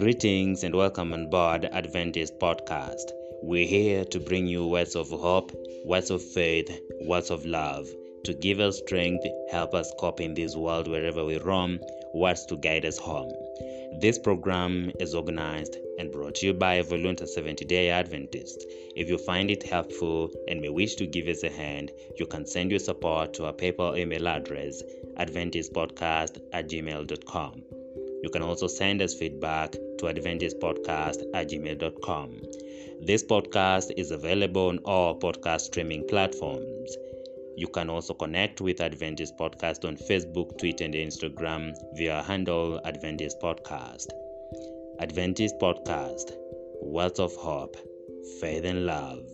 Greetings and welcome on board Adventist Podcast. We're here to bring you words of hope, words of faith, words of love, to give us strength, help us cope in this world wherever we roam, words to guide us home. This program is organized and brought to you by Volunteer Seventh-day Adventist. If you find it helpful and may wish to give us a hand, you can send your support to our PayPal email address, adventistpodcast at gmail.com. You can also send us feedback to adventistpodcast at gmail.com. This podcast is available on all podcast streaming platforms. You can also connect with Adventist Podcast on Facebook, Twitter, and Instagram via handle Adventist Podcast. Adventist Podcast, Words of Hope, Faith and Love.